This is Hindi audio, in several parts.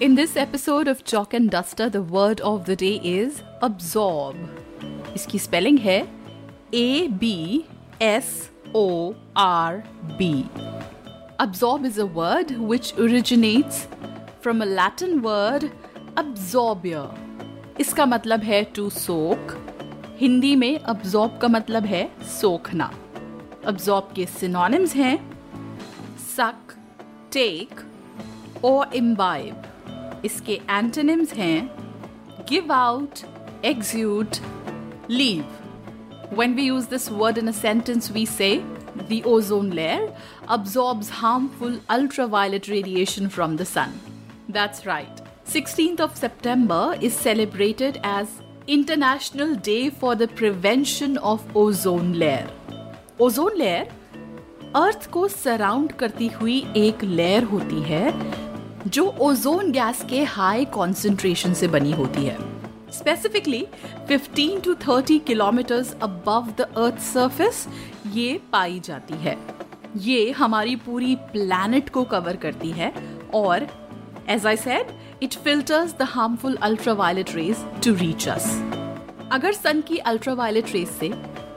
In this episode of Chalk and Duster, the word of the day is absorb. इसकी स्पेलिंग है A B S O R B. Absorb is a word which originates from a Latin word absorbere. इसका मतलब है to soak. हिंदी में absorb का मतलब है सोखना. Absorb के synonyms हैं suck, take or imbibe. इसके antonyms हैं give out, exude, leave. When we use this word in a sentence, we say the ozone layer absorbs harmful ultraviolet radiation from the sun. That's right. 16th of September is celebrated as International Day for the Prevention of Ozone Layer. Ozone layer अर्थ को सराउंड करती हुई एक लेयर होती है जो ओजोन गैस के हाई कॉन्सेंट्रेशन से बनी होती है। Specifically 15 to 30 kilometres above the earth surface ये पाई जाती है। ये हमारी पूरी प्लैनेट को कवर करती है और as I said it filters the harmful ultraviolet rays to reach us अगर सन की अल्ट्रावायलेट रेज से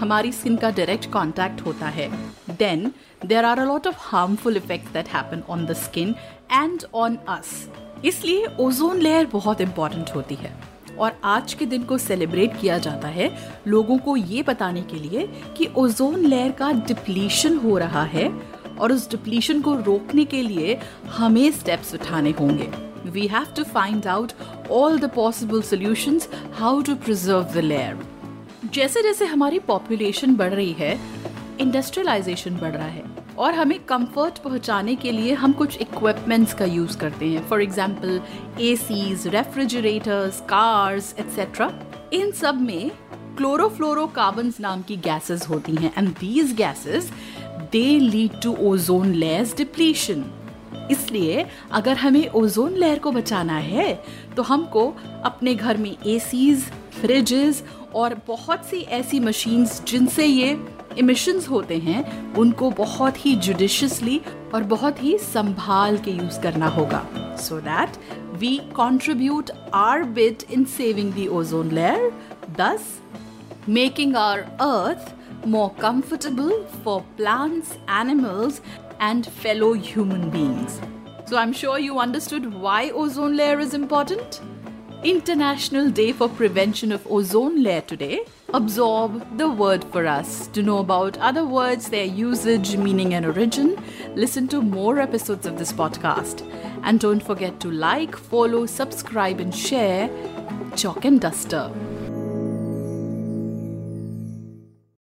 हमारी स्किन का डायरेक्ट कॉन्टैक्ट होता है. Then there are a lot of harmful effect that happen on the skin and on us इसलिए ओजोन लेयर बहुत इंपॉर्टेंट होती है. और आज के दिन को सेलिब्रेट किया जाता है लोगों को ये बताने के लिए कि ओजोन लेयर का डिप्लीशन हो रहा है और उस डिप्लीशन को रोकने के लिए हमें स्टेप्स उठाने होंगे. We have to find out all the possible solutions how to preserve the layer जैसे जैसे हमारी पॉपुलेशन बढ़ रही है इंडस्ट्रियलाइजेशन बढ़ रहा है, और हमें कंफर्ट पहुँचाने के लिए हम कुछ इक्विपमेंट्स का यूज़ करते हैं। For example ACs refrigerators cars etcetera इन सब में क्लोरोफ्लोरोकार्बन नाम की गैसेस होती हैं and these gases they lead to ozone layers depletion इसलिए अगर हमें ओजोन लेयर को बचाना है तो हमको अपने घर में ए फ्रिजेस और बहुत सी ऐसी मशीन्स जिनसे ये इमिशंस होते हैं, उनको बहुत ही जुडिशियसली और बहुत ही संभाल के यूज़ करना होगा। So that we contribute our bit in saving the ozone layer thus making our earth more comfortable for plants animals and fellow human beings so I am sure you understood why ozone layer is important International Day for Prevention of Ozone Layer today. Absorb the word for us. To know about other words, their usage, meaning, and origin, listen to more episodes of this podcast. And don't forget to like, follow, subscribe, and share Chalk and Duster.